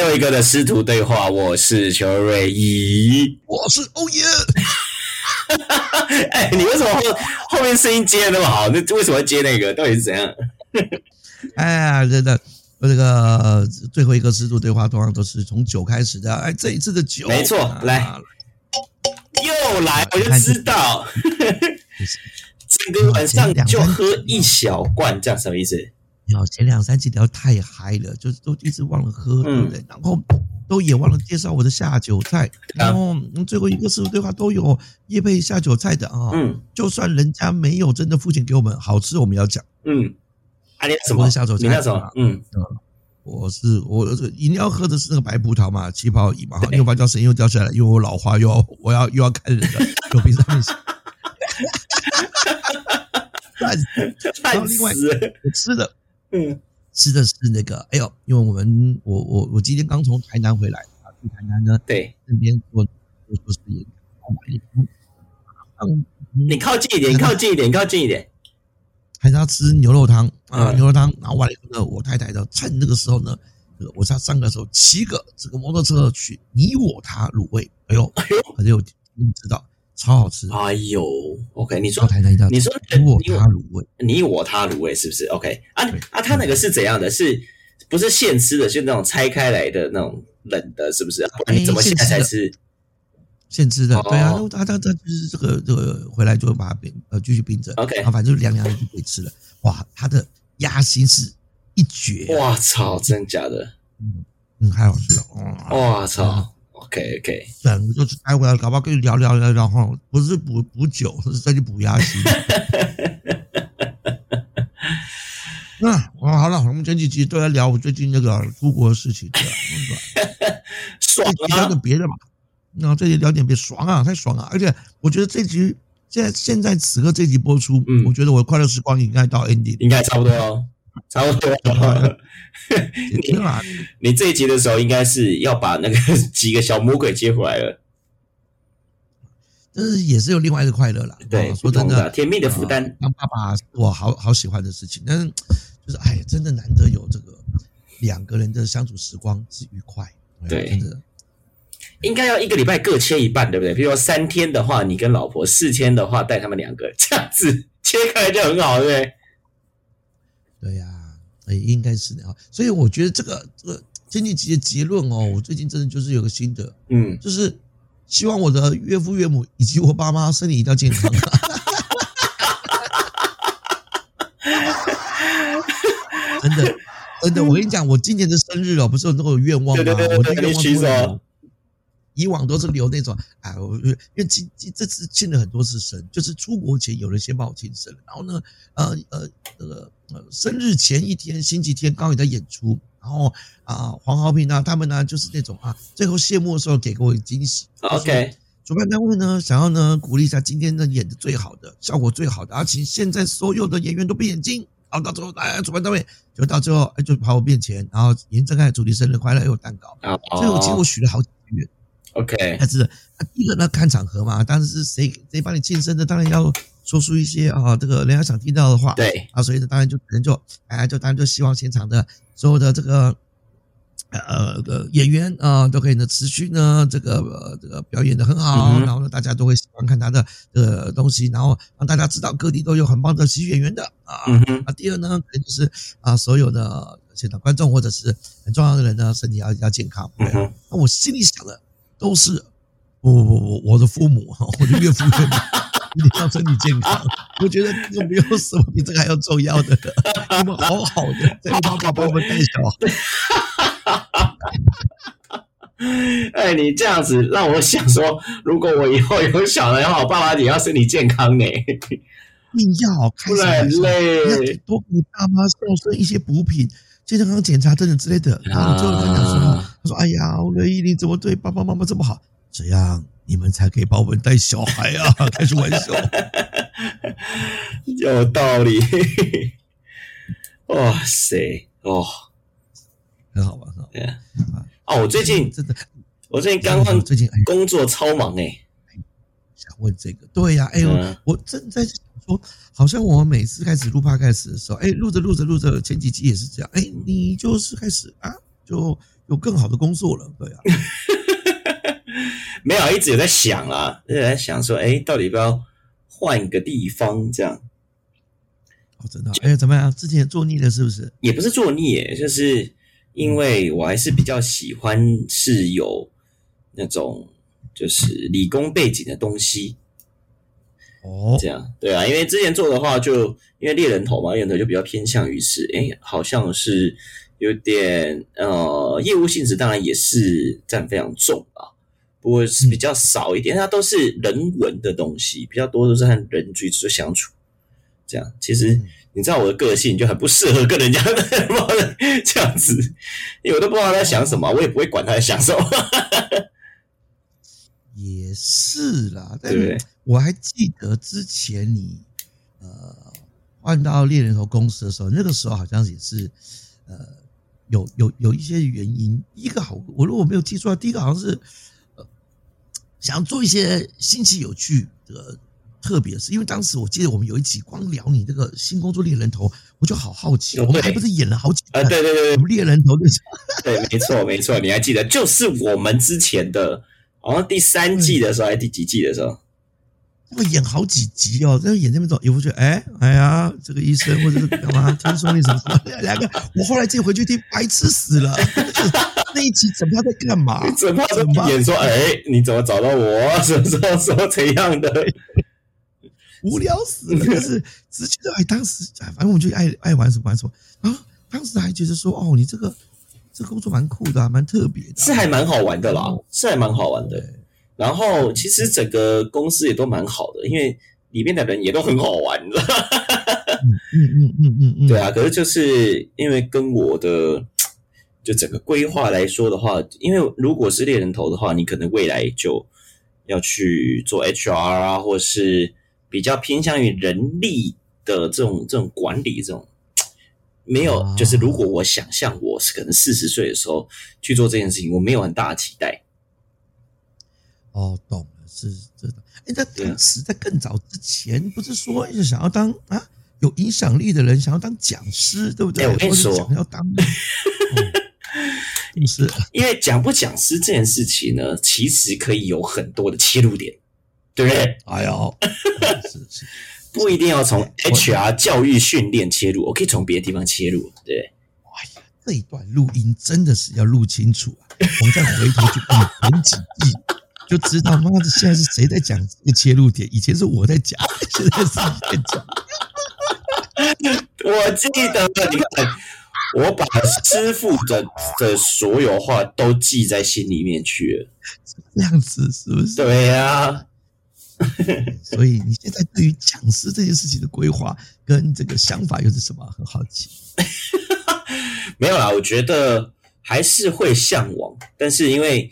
最后一个的师徒对话，我是邱瑞怡，我是欧耶。哎，你为什么后后面声音接的那么好？那为什么接那个？到底是怎样？哎呀，真的，这个最后一个师徒对话通常都是从酒开始的。哎，这一次的酒，没错，来，又来，我就知道，这个晚上就喝一小罐，这样什么意思？有前两三期聊太嗨了，就是都一直忘了喝，对不对？然后都也忘了介绍我的下酒菜，然后最后一个师傅对话都有叶配下酒菜的啊。嗯，就算人家没有真的付钱给我们，好吃我们要讲。嗯。啊，你什么下酒菜？你那什么？嗯，我是我饮料喝的是那个白葡萄嘛，气泡饮嘛。哈，又把叫声音又掉下来，因为我老花又要我要又要看人了，有鼻上面写。烂烂另外吃的，嗯，吃的是那个，哎呦，因为我们我我我今天刚从台南回来啊，去台南呢，对，那边做做做实验，嗯，你靠近一点，你靠近一点，你靠近一点。还是要吃牛肉汤啊，牛肉汤。然后完了以后呢，我太太呢，趁那个时候呢，我上上课的时候骑个这个摩托车去你我他卤味，哎呦，哎呦，很有你知道，超好吃。哎呦，OK，你说台南一道，你说你我他卤味，你我他卤味是不是？OK，啊啊，他那个是怎样的？是不是现吃的？就那种拆开来的那种冷的，是不是？你怎么现在才吃？现吃的，对啊，他他他就是这个这个回来就把它冰呃继续冰着，OK，啊，反正就凉凉的就可以吃了。哇，它的鸭心是一绝，哇操，真假的？嗯嗯，太好吃了，哇操，OK OK，对，就是待会搞不好跟你聊聊聊然后，不是补补酒，是再去补鸭心。那我好了，我们前几集都在聊我最近那个出国的事情，对吧？爽啊，聊点别的嘛。那这集聊点别爽啊，太爽了！而且我觉得这集现在现在此刻这集播出，嗯，我觉得我的快乐时光应该到 ending，应该差不多哦，差不多。你你这一集的时候，应该是要把那个 几个小魔鬼接回来了，但是也是有另外一个快乐啦。对，说真的，甜蜜的负担，当爸爸我好好喜欢的事情，但是就是哎，真的难得有这个两个人的相处时光是愉快，对，真的。应该要一个礼拜各切一半，对不对？比如说三天的话，你跟老婆；四天的话，带他们两个，这样子切开来就很好，对不对？对呀，哎，应该是的啊。所以我觉得这个这个前几集的结论哦，我最近真的就是有个心得，嗯，就是希望我的岳父岳母以及我爸妈身体一定要健康。真的，真的，我跟你讲，我今年的生日哦，不是有那个愿望吗？我的愿望以往都是留那种，哎，我因为今今这次庆了很多次生，就是出国前有人先帮我庆生，然后呢，呃呃那个呃生日前一天星期天刚好在演出，然后啊黄豪平啊他们呢就是那种啊最后谢幕的时候给过我惊喜。OK，主办单位呢想要呢鼓励一下今天呢演的最好的效果最好的，而且现在所有的演员都闭眼睛，然后到最后哎主办单位就到最后哎就跑我面前，然后严正开主题生日快乐又有蛋糕，最后其实我许了好几个愿。OK，但是第一个呢，看场合嘛，当然是谁谁帮你庆生的，当然要说出一些啊，这个人家想听到的话。对啊，所以呢，当然就可能就哎，就当然就希望现场的所有的这个呃呃演员啊，都可以呢持续呢这个这个表演的很好，然后呢，大家都会喜欢看他的呃东西，然后让大家知道各地都有很棒的喜剧演员的啊。啊，第二呢，可能就是啊，所有的现场观众或者是很重要的人呢，身体要要健康。对，那我心里想的。都是不不不，我的父母哈，我的岳父岳母一定要身体健康。我觉得又没有什么比这个还要重要的。你们好好的，在爸爸帮我们带小孩。哎，你这样子让我想说，如果我以后有小孩的话，我爸爸也要身体健康呢。硬要，不然累。多给你爸妈孝顺一些补品。健康检查等等之类的，然后就跟他说：“他说，哎呀，我乐意你怎么对爸爸妈妈这么好？这样你们才可以帮我们带小孩啊！” 开玩笑，有道理。哇塞，哦，很好玩，很好玩。哦，我最近真的，我最近刚换最近工作超忙哎。想问这个，对呀，哎呦，我正在想。说好像我每次开始录 podcast 的时候，哎，录着录着录着，前几集也是这样，哎，你就是开始啊，就有更好的工作了，对啊。没有，一直有在想啊，一直在想说，哎，到底要不要换个地方这样？哦，真的，哎，怎么样？之前做腻了是不是？也不是做腻，就是因为我还是比较喜欢是有那种就是理工背景的东西。哦，这样对啊，因为之前做的话，就因为猎人头嘛，猎人头就比较偏向于是，哎，好像是有点呃业务性质，当然也是占非常重啊。不过是比较少一点，它都是人文的东西，比较多都是和人居住相处。这样，其实你知道我的个性就很不适合跟人家 这样子，因为我都不知道他在想什么，我也不会管他在想什么。也是啦，但是我还记得之前你呃换到猎人头公司的时候，那个时候好像也是呃有有有一些原因。一个好，我如果没有记错，第一个好像是呃。想做一些新奇有趣的特别是，因为当时我记得我们有一集光聊你这个新工作猎人头，我就好好奇，我们还不是演了好几啊？对对对，我们猎人头的，对，没错没错，你还记得？就是我们之前的，好像第三季的时候，还是第几季的时候？会演好几集哦，在演这么多，也会觉得哎哎呀，这个医生或者是干嘛？听说你什么 两个？我后来自己回去听，白痴死了。那一集怎么在干嘛？怎么怎么演说？哎，你怎么找到我？什么时候说怎样的？无聊死了。但是直接哎，当时反正我们就爱爱玩什么玩什么。然后当时还觉得说，哦，你这个这个工作蛮酷的，蛮特别的，是还蛮好玩的啦，是还蛮好玩的。然后其实整个公司也都蛮好的，因为里面的人也都很好玩，嗯嗯嗯嗯嗯，对啊。可是就是因为跟我的就整个规划来说的话，因为如果是猎人头的话，你可能未来就要去做 HR 啊，或是比较偏向于人力的这种这种管理这种，没有就是如果我想象我是可能四十岁的时候去做这件事情，我没有很大的期待。哦，懂了，是这的。哎，那当时在更早之前，不是说想要当啊有影响力的人，想要当讲师，对不对？我跟你说，要当，是，因为讲不讲师这件事情呢，其实可以有很多的切入点，对不对？哎呦，是是，不一定要从 HR 教育训练切入，我可以从别的地方切入，对。哎呀，这一段录音真的是要录清楚啊！我们再回头去看几季。就知道妈的，现在是谁在讲这个切入点？以前是我在讲，现在是你在讲。我记得，你看，我把师傅的的所有话都记在心里面去了，这样子是不是？对呀。所以你现在对于讲师这件事情的规划跟这个想法又是什么？很好奇。没有啦，我觉得还是会向往，但是因为。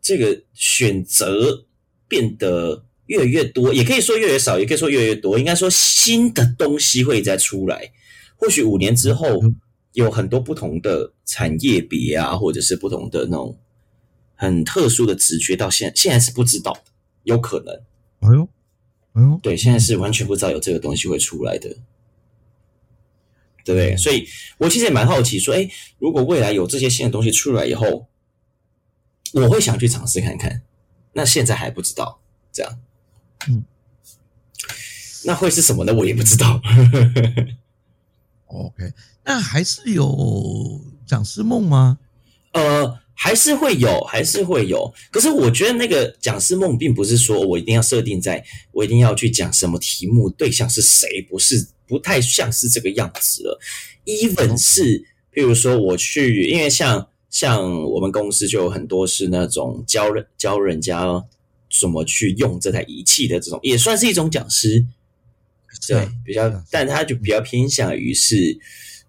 这个选择变得越来越多，也可以说越来越少，也可以说越来越多。应该说新的东西会再出来。或许五年之后，有很多不同的产业别啊，或者是不同的那种很特殊的直觉，到现现在是不知道的，有可能。哎呦，哎呦，对，现在是完全不知道有这个东西会出来的，对不对？所以我其实也蛮好奇，说，哎，如果未来有这些新的东西出来以后。我会想去尝试看看，那现在还不知道，这样，嗯，那会是什么呢？我也不知道。OK，那还是有讲师梦吗？呃，还是会有，还是会有。可是我觉得那个讲师梦，并不是说我一定要设定在我一定要去讲什么题目，对象是谁，不是，不太像是这个样子了。Even 是，譬如说我去，因为像。像我们公司就有很多是那种教人教人家怎么去用这台仪器的这种，也算是一种讲师，对，比较，但他就比较偏向于是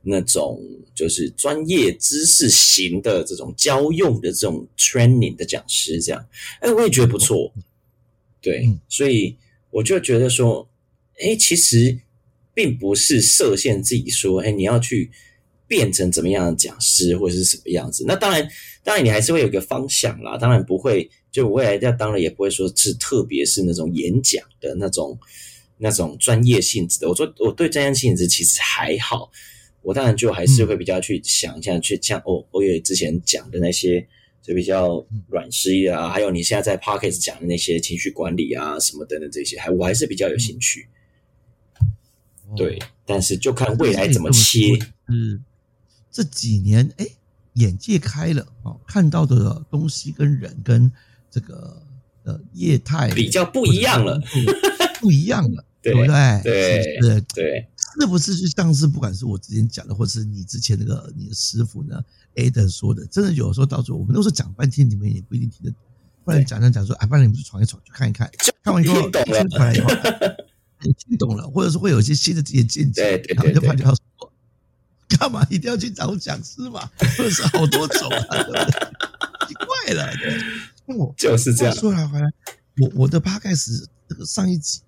那种就是专业知识型的这种教用的这种 training 的讲师，这样，哎，我也觉得不错，对，所以我就觉得说，哎，其实并不是设限自己说，哎，你要去。变成怎么样的讲师或者是什么样子？那当然，当然你还是会有一个方向啦。当然不会，就未来要当然也不会说是特别是那种演讲的那种那种专业性质的。我说我对专业性质其实还好，我当然就还是会比较去想一下，去像欧欧月之前讲的那些，就比较软实力啊，还有你现在在 p o c k e t 讲的那些情绪管理啊什么等等这些，还我还是比较有兴趣。对，但是就看未来怎么切。嗯，这几年哎，眼界开了啊，看到的东西跟人跟这个呃业态比较不一样了，不一样了，对不对？对对对。是不是就像是不管是我之前讲的，或者是你之前那个你的师傅呢，Aden 说的，真的有时候到时候我们都是讲半天，你们也不一定听得懂。不然讲讲讲说，哎，不然你们去闯一闯，去看一看，看完以后听懂了，听懂了，或者是会有一些新的这些见解，然后就发觉到说，干嘛一定要去找讲师嘛？或者是好多种啊，奇怪了，对，我就是这样。说来回来，我我的 p 开始这个上一集。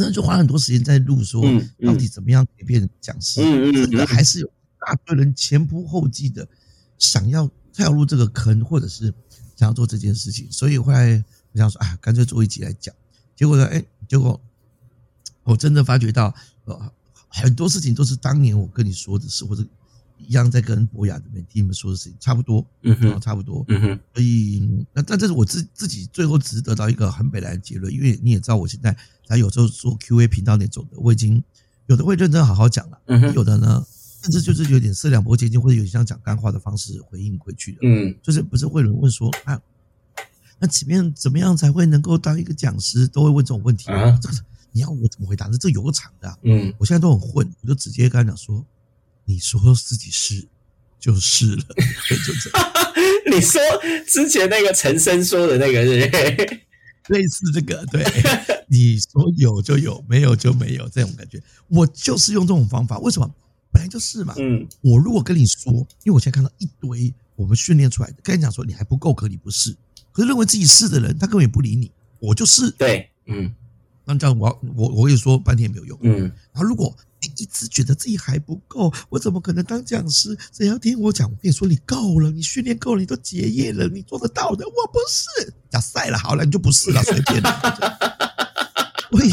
那就花很多时间在录，说到底怎么样改变讲师？真的还是有大堆人前仆后继的想要跳入这个坑，或者是想要做这件事情。所以后来我想说，啊，干脆做一集来讲。结果呢，哎，结果我真的发觉到，呃，很多事情都是当年我跟你说的事，或者。一样在跟博雅这边听你们说的事情差不多，嗯哼，差不多，嗯哼。所以那但这是我自自己最后只是得到一个很北来的结论，因为你也知道我现在才有时候做 Q A 频道那种的，我已经有的会认真好好讲了，嗯哼，有的呢甚至就是有点四两拨千斤，或者有像讲干话的方式回应回去的，嗯，就是不是会有人问说啊，那前面怎么样才会能够当一个讲师，都会问这种问题啊？这个你要我怎么回答？这这有个场的，嗯，我现在都很混，我就直接跟他讲说，你说自己是。就是了，就这样。你说之前那个陈生说的那个是，类似这个，对，你说有就有，没有就没有，这种感觉。我就是用这种方法，为什么？本来就是嘛。嗯，我如果跟你说，因为我现在看到一堆我们训练出来的，跟你讲说你还不够格，你不是，可是认为自己是的人，他根本也不理你。我就是，对，嗯。那这样，我我我跟你说半天也没有用。嗯，然后如果你一直觉得自己还不够，我怎么可能当讲师？只要听我讲，我跟你说，你够了，你训练够了，你都结业了，你做得到的。我不是，假赛了，好了，你就不是了，随便。所以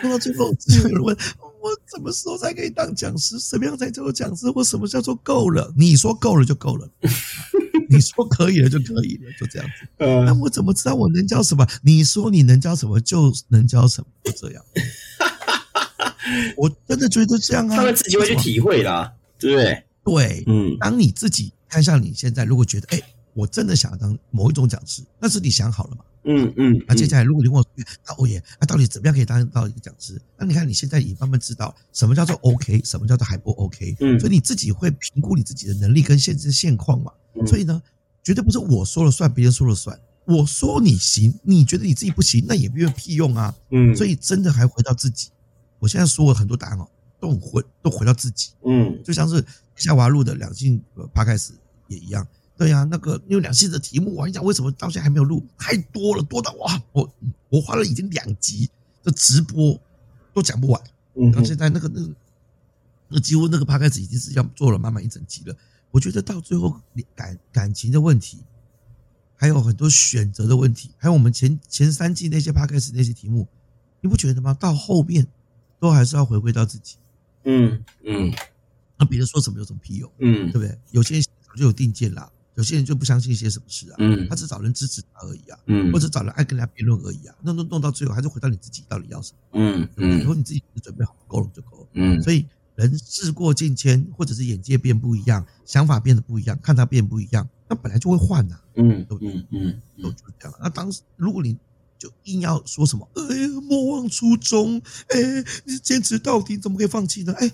说到最后，有人问我什么时候才可以当讲师？什么样才叫做讲师？或什么叫做够了？你说够了就够了。你说可以了就可以了，就这样子。那我怎么知道我能教什么？你说你能教什么就能教什么，就这样。我真的觉得这样啊，他们自己会去体会啦，对不对？对，嗯。当你自己看像你现在，如果觉得哎，我真的想要当某一种讲师，那是你想好了嘛？嗯嗯。那接下来如果你问我，那欧耶，那到底怎么样可以当到一个讲师？那你看你现在也慢慢知道什么叫做 OK，什么叫做还不 OK。嗯。所以你自己会评估你自己的能力跟现实现况嘛？所以呢，绝对不是我说了算，别人说了算。我说你行，你觉得你自己不行，那也没有屁用啊。嗯，所以真的还回到自己。我现在说了很多答案哦，都回都回到自己。嗯，就像是夏娃录的两性帕开始也一样。对呀，那个因为两性的题目，我跟你讲，为什么到现在还没有录？太多了，多到哇，我我花了已经两集的直播都讲不完。嗯，到现在那个那个那几乎那个趴开始已经是要做了满满一整集了。我觉得到最后感感情的问题，还有很多选择的问题，还有我们前前三季那些 p o d 那些题目，你不觉得吗？到后面都还是要回归到自己。嗯嗯。那别人说什么有什么屁用？嗯，对不对？有些人早就有定见啦，有些人就不相信一些什么事啊。嗯，他只找人支持他而已啊。嗯，或者找人爱跟人家辩论而已啊。弄弄弄到最后，还是回到你自己到底要什么？嗯嗯。以后你自己准备好够了就够了。嗯，所以。人事过境迁，或者是眼界变不一样，想法变得不一样，看他变不一样，那本来就会换呐。嗯，嗯嗯，都就是这样。那当时如果你就硬要说什么，哎，莫忘初衷，哎，你坚持到底，怎么可以放弃呢？哎，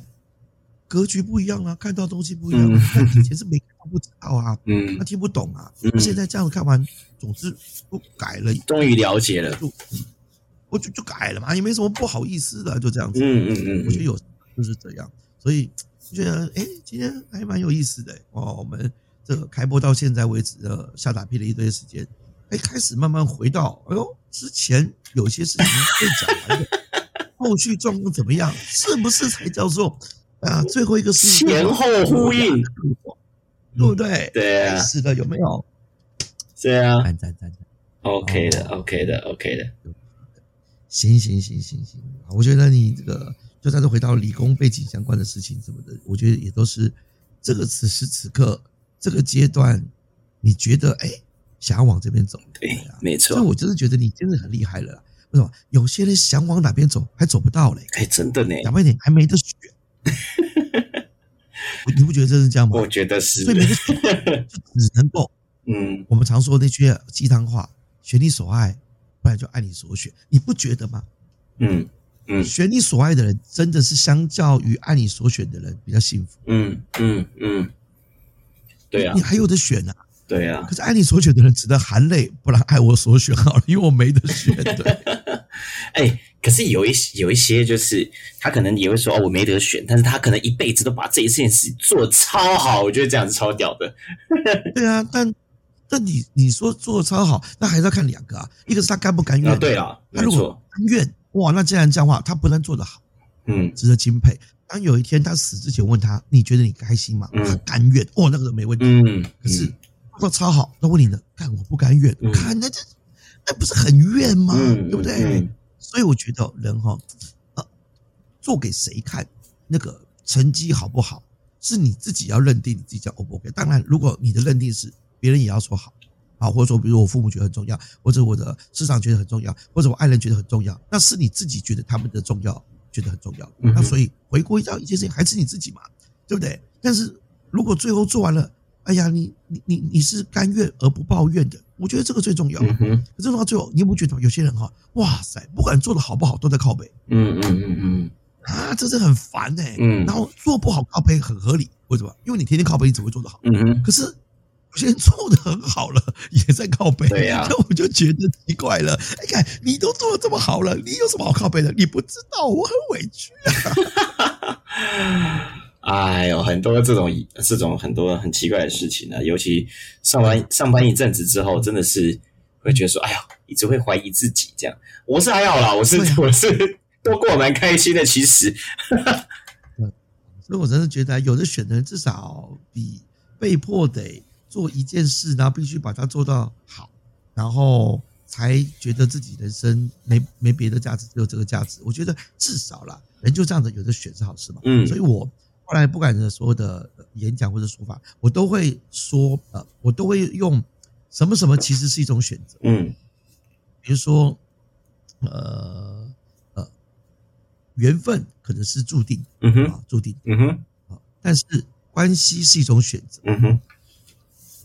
格局不一样啊，看到东西不一样。以前是没看不知道啊，嗯，他听不懂啊。现在这样子看完，总之都改了，终于了解了，就我就就改了嘛，也没什么不好意思的，就这样子。嗯嗯嗯，我觉得有。就是这样，所以觉得哎，今天还蛮有意思的哦。我们这个开播到现在为止的下打屁了一堆时间，哎，开始慢慢回到哎呦，之前有些事情被讲完的，后续状况怎么样？是不是才叫做啊？最后一个是前后呼应，对不对？对啊，是的，有没有？对啊，赞赞赞赞，OK 的，OK 的，OK 的。行行行行行，我觉得你这个。就算是回到理工背景相关的事情什么的，我觉得也都是这个此时此刻这个阶段，你觉得哎，想要往这边走，对，没错。所以我真的觉得你真的很厉害了。为什么有些人想往哪边走还走不到嘞？哎，真的呢，讲白点还没得选。你不觉得这是这样吗？我觉得是，所以没得选，就只能够，嗯，我们常说那句鸡汤话：选你所爱，不然就爱你所选。你不觉得吗？嗯嗯，选你所爱的人，真的是相较于爱你所选的人比较幸福。嗯嗯嗯，对啊，你还有的选呢。对啊，可是爱你所选的人只能含泪，不然爱我所选好了，因为我没得选。对，哎，可是有一有一些，就是他可能也会说哦，我没得选，但是他可能一辈子都把这一件事做的超好，我觉得这样子超屌的。对啊，但但你你说做的超好，那还是要看两个啊，一个是他甘不甘愿。对啊，他如果甘愿，哇，那既然这样的话，他不能做得好，嗯，值得钦佩。当有一天他死之前问他，你觉得你开心吗？他甘愿，哦，那个没问题。嗯，可是。做超好，那问你呢？看我不甘愿，看那这那不是很怨吗？对不对？所以我觉得人哈，呃，做给谁看，那个成绩好不好，是你自己要认定你自己叫 O 不 OK。当然，如果你的认定是别人也要说好，啊，或者说比如我父母觉得很重要，或者我的市场觉得很重要，或者我爱人觉得很重要，那是你自己觉得他们的重要，觉得很重要。那所以回归到一件事情，还是你自己嘛，对不对？但是如果最后做完了。哎呀，你你你你是甘愿而不抱怨的，我觉得这个最重要。可是到最后，你有没有觉得有些人哈，哇塞，不管做的好不好，都在靠背。嗯嗯嗯嗯，啊，这是很烦哎。嗯，然后做不好靠背很合理，为什么？因为你天天靠背，你只会做得好。嗯哼。可是有些人做的很好了，也在靠背。对呀。那我就觉得奇怪了。哎，看你都做的这么好了，你有什么好靠背的？你不知道，我很委屈啊。哎呦，很多这种这种很多很奇怪的事情呢，尤其上班上班一阵子之后，真的是会觉得说，哎呀，一直会怀疑自己。这样，我是还好啦，我是我是 都过蛮开心的。其实，所以我真的觉得，有的选择至少比被迫得做一件事，然后必须把它做到好，然后才觉得自己人生没没别的价值，只有这个价值。我觉得至少啦，人就这样子，有的选是好事嘛。嗯，所以我。后来不管是所有的演讲或者说法，我都会说，呃，我都会用什么什么其实是一种选择，嗯，比如说，呃呃，缘分可能是注定，嗯哼，啊，注定，嗯哼，啊，但是关系是一种选择，嗯哼，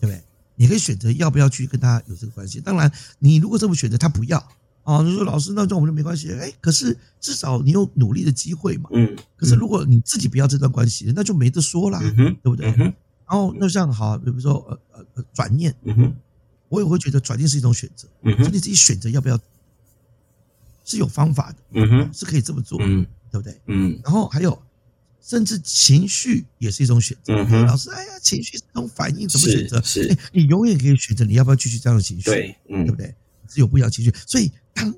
对不对？你可以选择要不要去跟他有这个关系。当然，你如果这么选择，他不要。啊，你说老师，那这我们就没关系。哎，可是至少你有努力的机会嘛。嗯。可是如果你自己不要这段关系，那就没得说啦，对不对？然后那像好，比如说呃呃呃转念，我也会觉得转念是一种选择。嗯哼。你自己选择要不要，是有方法的。嗯哼。是可以这么做。嗯。对不对？嗯。然后还有，甚至情绪也是一种选择。嗯哼。老师，哎呀，情绪是一种反应，怎么选择？是。你永远可以选择你要不要继续这样的情绪。对。嗯。对不对？是有不一样情绪，所以当。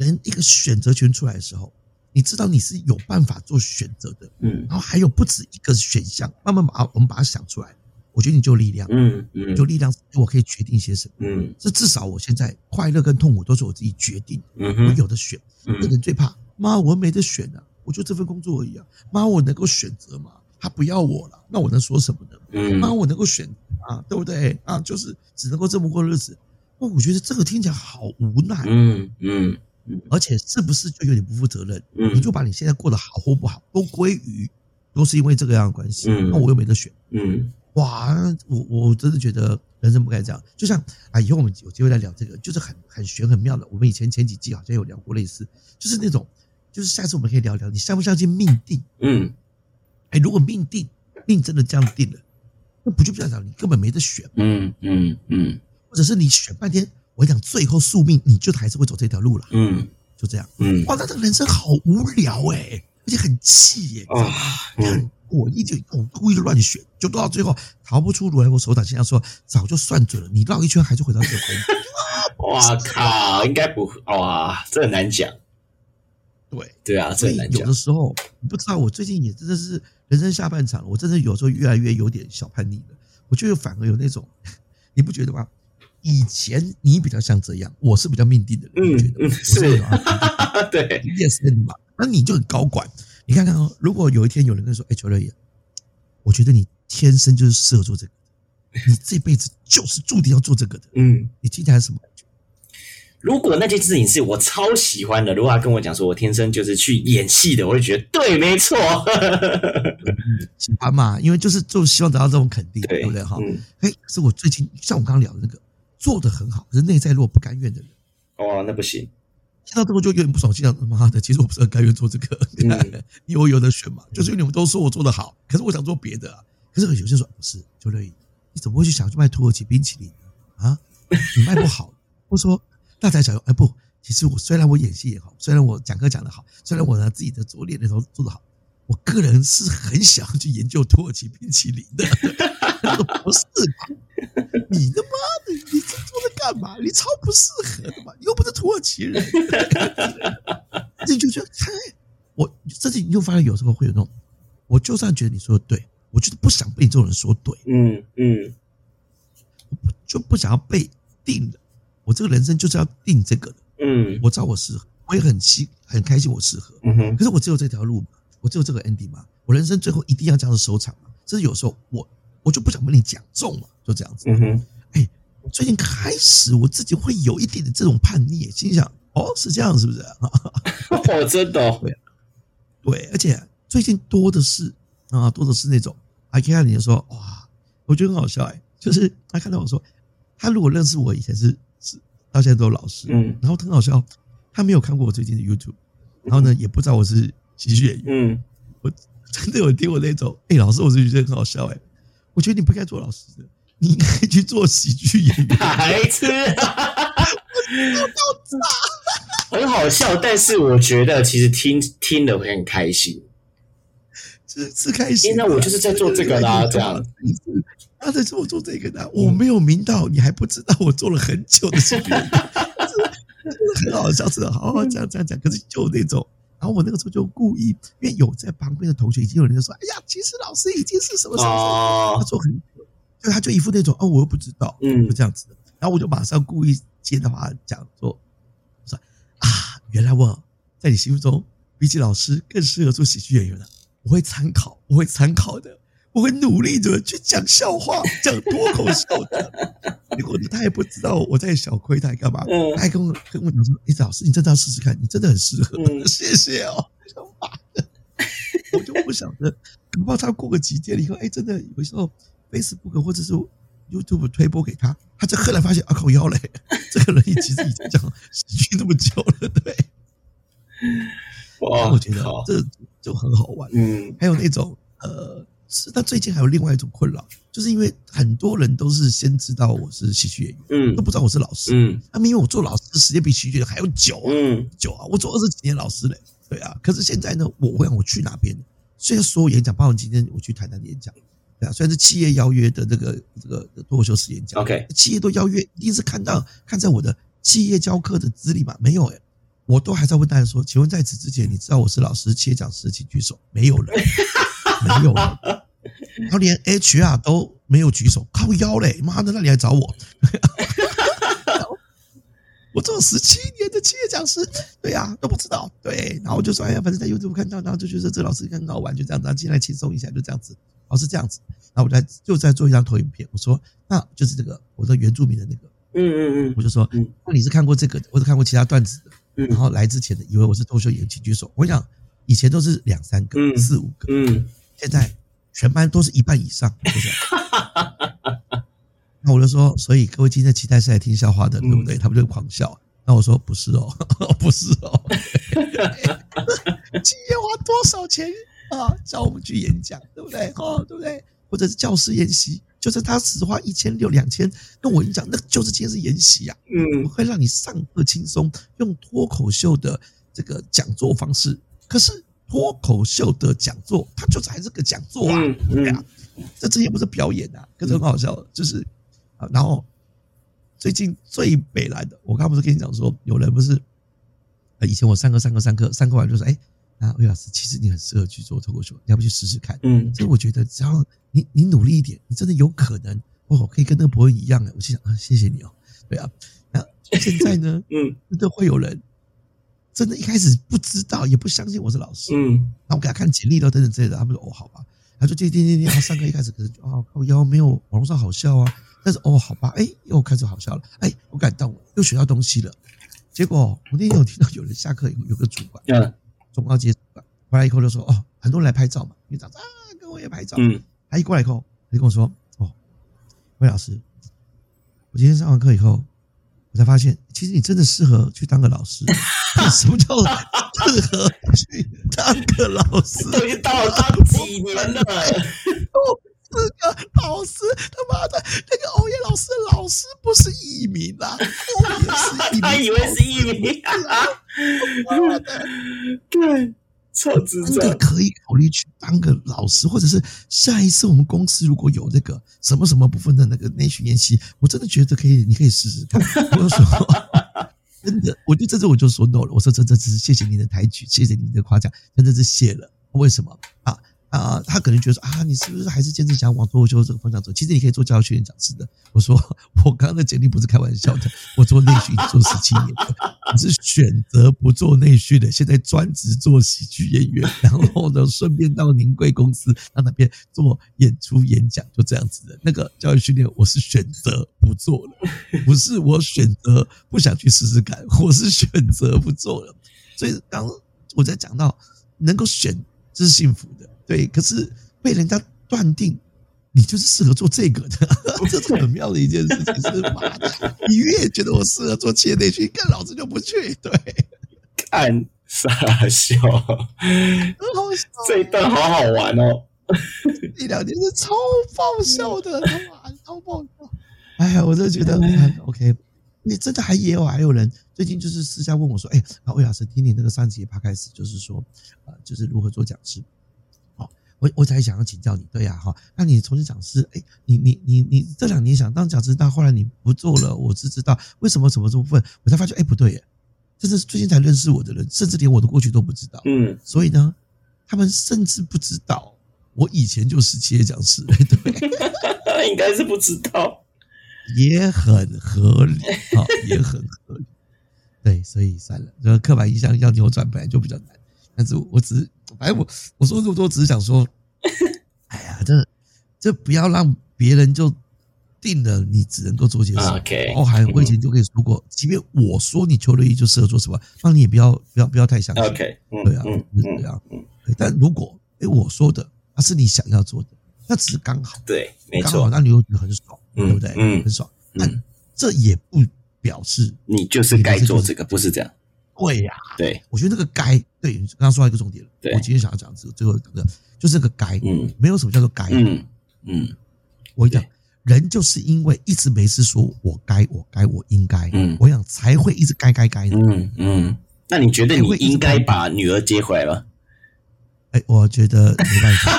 人一个选择权出来的时候，你知道你是有办法做选择的，嗯，然后还有不止一个选项，慢慢把我们把它想出来，我觉得你就有力量，嗯嗯，就力量，我可以决定些什么，嗯，这至少我现在快乐跟痛苦都是我自己决定，嗯我有的选，那人最怕，妈，我没得选啊，我就这份工作而已啊，妈，我能够选择吗？他不要我了，那我能说什么呢？嗯，妈，我能够选啊，对不对？啊，就是只能够这么过日子，哦，我觉得这个听起来好无奈，嗯嗯。而且是不是就有点不负责任？嗯，你就把你现在过得好或不好都归于，都是因为这个样的关系。嗯，那我又没得选。嗯，哇，我我真的觉得人生不该这样。就像啊，以后我们有机会再聊这个，就是很很玄很妙的。我们以前前几季好像有聊过类似，就是那种，就是下次我们可以聊聊，你相不相信命定？嗯，哎，如果命定命真的这样定了，那不就表示你根本没得选？嗯嗯嗯，或者是你选半天。我讲最后宿命，你就还是会走这条路了。嗯，就这样。嗯，哇，那这个人生好无聊哎，而且很气耶。啊，嗯，我一直我故意乱选，就到最后逃不出如来佛手掌心。说早就算准了，你绕一圈还是回到这个。哇靠，应该不哇，这很难讲。对对啊，这很难讲。有的时候不知道，我最近也真的是人生下半场，我真的有时候越来越有点小叛逆了。我觉得反而有那种，你不觉得吗？以前你比较像这样，我是比较命定的人，嗯觉得是啊，对，也是你嘛。那你就很高管，你看看哦，如果有一天有人跟你说：“哎，邱乐爷，我觉得你天生就是适合做这个，你这辈子就是注定要做这个的。”嗯，你听起来是什么感觉？如果那件事情是我超喜欢的，如果他跟我讲说我天生就是去演戏的，我会觉得对，没错，喜欢嘛，因为就是就希望得到这种肯定，对不对？哈，哎，可是我最近像我刚刚聊的那个做的很好，可是内在如果不甘愿的人，哦，那不行。听到这个就有点不爽，心想他妈的，其实我不是很甘愿做这个，因为我有的选嘛，就是因为你们都说我做的好，可是我想做别的啊。可是有些说不是，就乐意，你怎么会去想去卖土耳其冰淇淋呢？啊，你卖不好，或者说。大材小用，哎不，其实我虽然我演戏也好，虽然我讲课讲得好，虽然我呢自己的拙劣的时候做得好，我个人是很想去研究土耳其冰淇淋的。他说不是吧？你他妈的，你这做的干嘛？你超不适合的嘛，你又不是土耳其人。你就觉得，哎，我甚至你又发现有时候会有那种，我就算觉得你说的对，我就是不想被这种人说对。嗯嗯，就不想要被定的。我这个人生就是要定这个的，嗯，我知道我适合，我也很希很开心我适合，嗯哼。可是我只有这条路，我只有这个 ending 嘛，我人生最后一定要这样子收场嘛。甚至有时候我我就不想被你讲中嘛，就这样子。嗯哼。哎，最近开始我自己会有一点的这种叛逆，心想哦是这样是不是？哦，真的，对，对，而且最近多的是啊，多的是那种，还看到你说哇，我觉得很好笑哎，就是他看到我说，他如果认识我以前是是。到现在都是老师，嗯，然后很好笑，他没有看过我最近的 YouTube，然后呢，也不知道我是喜剧演员，嗯，我真的有听我那种，哎，老师，我是觉得很好笑，哎，我觉得你不该做老师的，你应该去做喜剧演员，孩子，很好笑，但是我觉得其实听听了会很开心，是是开心，那我就是在做这个啦，这样。他在做做这个的，我没有明道，你还不知道我做了很久的事情，真的很好笑，真的好好讲讲讲。可是就那种，然后我那个时候就故意，因为有在旁边的同学已经有人就说：“哎呀，其实老师已经是什么什么。”他说很久，就他就一副那种哦，我又不知道，嗯，就这样子的。然后我就马上故意接的话讲说：“说啊，原来我在你心目中比起老师更适合做喜剧演员的。我会参考，我会参考的。”我会努力的去讲笑话，讲脱口秀的。结果他也不知道我在小亏他干嘛，他还跟我跟我讲说：“哎，老师，你真的要试试看，你真的很适合。” 谢谢哦，妈的，我就不晓得，恐怕他过个几天以后，哎，真的有时候 Facebook 或者是 YouTube 推播给他，他就后来发现啊，靠腰嘞，这个人其实已经讲喜剧那么久了，对。哇，我觉得这就很好玩。嗯，还有那种呃。是，但最近还有另外一种困扰，就是因为很多人都是先知道我是喜剧演员，嗯，都不知道我是老师，嗯，他们因为我做老师的时间比喜剧演员还要久啊，嗯，久啊，我做二十几年老师嘞，对啊，可是现在呢，我会让我去哪边？虽然所有演讲，包括今天我去台南演讲，对啊，虽然是企业邀约的这个这个脱口秀式演讲，OK，企业都邀约，一定是看到看在我的企业教课的资历嘛？没有哎，我都还在问大家说，请问在此之前，你知道我是老师、企业讲师，请举手。没有人，没有人。然后连 HR 都没有举手，靠腰嘞！妈的，那你来找我？我做了十七年的企业讲师，对呀，都不知道。对，然后就说，哎呀，反正在 YouTube 看到，然后就觉得这老师很好玩，就这样子，进来轻松一下，就这样子。老师这样子，然后我在就在做一张投影片，我说，那就是这个我的原住民的那个，嗯嗯嗯，我就说，那你是看过这个，我是看过其他段子的，然后来之前的以为我是脱口秀演员，请举手。我想以前都是两三个、四五个，嗯，现在。全班都是一半以上，那我就说，所以各位今天期待是来听笑话的，对不对？他们就狂笑。那我说不是哦，不是哦。企业 花多少钱啊？叫我们去演讲，对不对？哦，对不对？或者是教师研习，就是他只花一千六、两千，跟我演讲，那就是今天是研习啊。嗯，会让你上课轻松，用脱口秀的这个讲座方式。可是。脱口秀的讲座，它就是还是个讲座啊，对啊，这之前不是表演啊，可是很好笑，就是啊，然后最近最北来的，我刚不是跟你讲说，有人不是，以前我上课上课上课上课完就说，哎，啊，魏老师，其实你很适合去做脱口秀，你要不去试试看？嗯，所以我觉得只要你你努力一点，你真的有可能哦，可以跟那个博文一样的。我心想啊，谢谢你哦，对啊，那现在呢，嗯，真的会有人。真的一开始不知道，也不相信我是老师。嗯，然后我给他看简历了，等等之类的，他们说哦，好吧。他就点点点点，他上课一开始可能啊，靠腰没有网络上好笑啊，但是哦，好吧，哎，又开始好笑了，哎，我感动，又学到东西了。结果我那天有听到有人下课有个主管，嗯，中高阶主管回来以后就说，哦，很多人来拍照嘛，院长啊，跟我也拍照。嗯，他一过来以后，他就跟我说，哦，魏老师，我今天上完课以后。我才发现，其实你真的适合去当个老师。什么叫适合去当个老师？都已经当了当几年了，四个老师，他妈的，那个欧耶老师的老师不是艺名啊，他以为是艺名啊，对。真的可以考虑去当个老师，或者是下一次我们公司如果有那个什么什么部分的那个内训练习，我真的觉得可以，你可以试试看。我说 真的，我就这次我就说 no 了。我说这这只是谢谢您的抬举，谢谢您的夸奖，真的是谢了。为什么啊？啊，他可能觉得说啊，你是不是还是坚持想往脱口秀这个方向走？其实你可以做教育训练讲师的。我说 我刚刚的简历不是开玩笑的，我做内训做十七年，我是选择不做内训的，现在专职做喜剧演员，然后呢顺便到宁贵公司到那边做演出演讲，就这样子的。那个教育训练我是选择不做了，不是我选择不想去试试看，我是选择不做了。所以刚我在讲到能够选，这是幸福的。对，可是被人家断定你就是适合做这个的，这是很妙的一件事情。是妈的，你越觉得我适合做企业内训，更老子就不去。对，看傻笑，很好笑，这一段好好玩哦。一两年是超爆笑的，他妈超爆笑。哎呀，我真的觉得很 OK。你真的还也有还有人最近就是私下问我说：“哎，魏老师，听你那个上集趴开始，就是说，呃，就是如何做讲师。”我我才想要请教你，对呀，哈，那你从事讲师，哎，你你你你这两年想当讲师，但后来你不做了，我是知道为什么什么这部分，我才发觉，哎，不对耶，这是最近才认识我的人，甚至连我的过去都不知道，嗯，所以呢，他们甚至不知道我以前就是企业讲师，对，应该是不知道，也很合理，啊，也很合理，对，所以算了，这个刻板印象要扭转本来就比较难，但是我只是。哎，我我说这么多，只是想说，哎呀，这这不要让别人就定了，你只能够做些什么。OK，包含我以前就跟你说过，即便我说你邱瑞一就适合做什么，那你也不要不要不要太相信。OK，对啊，就是这样。但如果哎我说的那是你想要做的，那只是刚好，对，没错，那你又觉得很爽，对不对？嗯，很爽。但这也不表示你就是该做这个，不是这样。对呀，对，我觉得那个该，对，刚刚说到一个重点了。我今天想要讲这个，最后讲的，就是这个该，嗯，没有什么叫做该，嗯嗯，我讲，人就是因为一直没事说我该，我该，我应该，嗯，我想才会一直该该该的，嗯嗯。那你觉得你应该把女儿接回来吗？哎，我觉得没办法，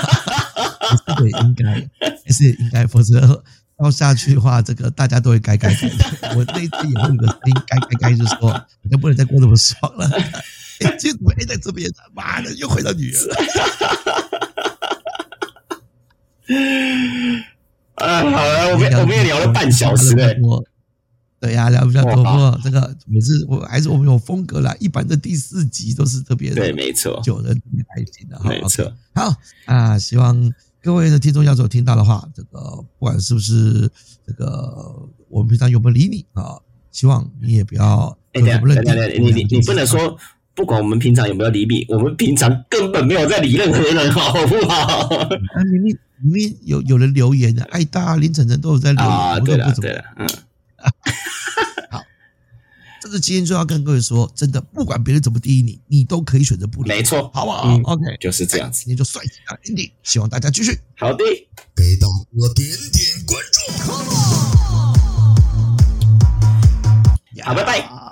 是得应该，还是应该，否则。要下去的话，这个大家都会改改改的。我那次也会有个声音，该该该，就说不能再过那么爽了。哎，这怎么哎在这边？妈的，又回到女儿了。啊，好了，我们我们也聊了半小时嘞。对呀，聊比较多。不过这个每次我还是我们有风格啦，一般的第四集都是特别对，没错，久的开心的，没错。好啊，希望。各位的听众要是有听到的话，这个不管是不是这个，我们平常有没有理你啊？希望你也不要。哎，等等等等，你你你不能说不管我们平常有没有理你，我们平常根本没有在理任何人，好不好？啊，明明明明有有人留言的，爱大凌晨晨都有在留言，啊，对了对了，嗯。这是今天就要跟各位说，真的，不管别人怎么定义你，你都可以选择不理，没错，好不好？OK，就是这样子，今天就帅气啊，ending，希望大家继续好的，给到我点点关注，好，拜拜。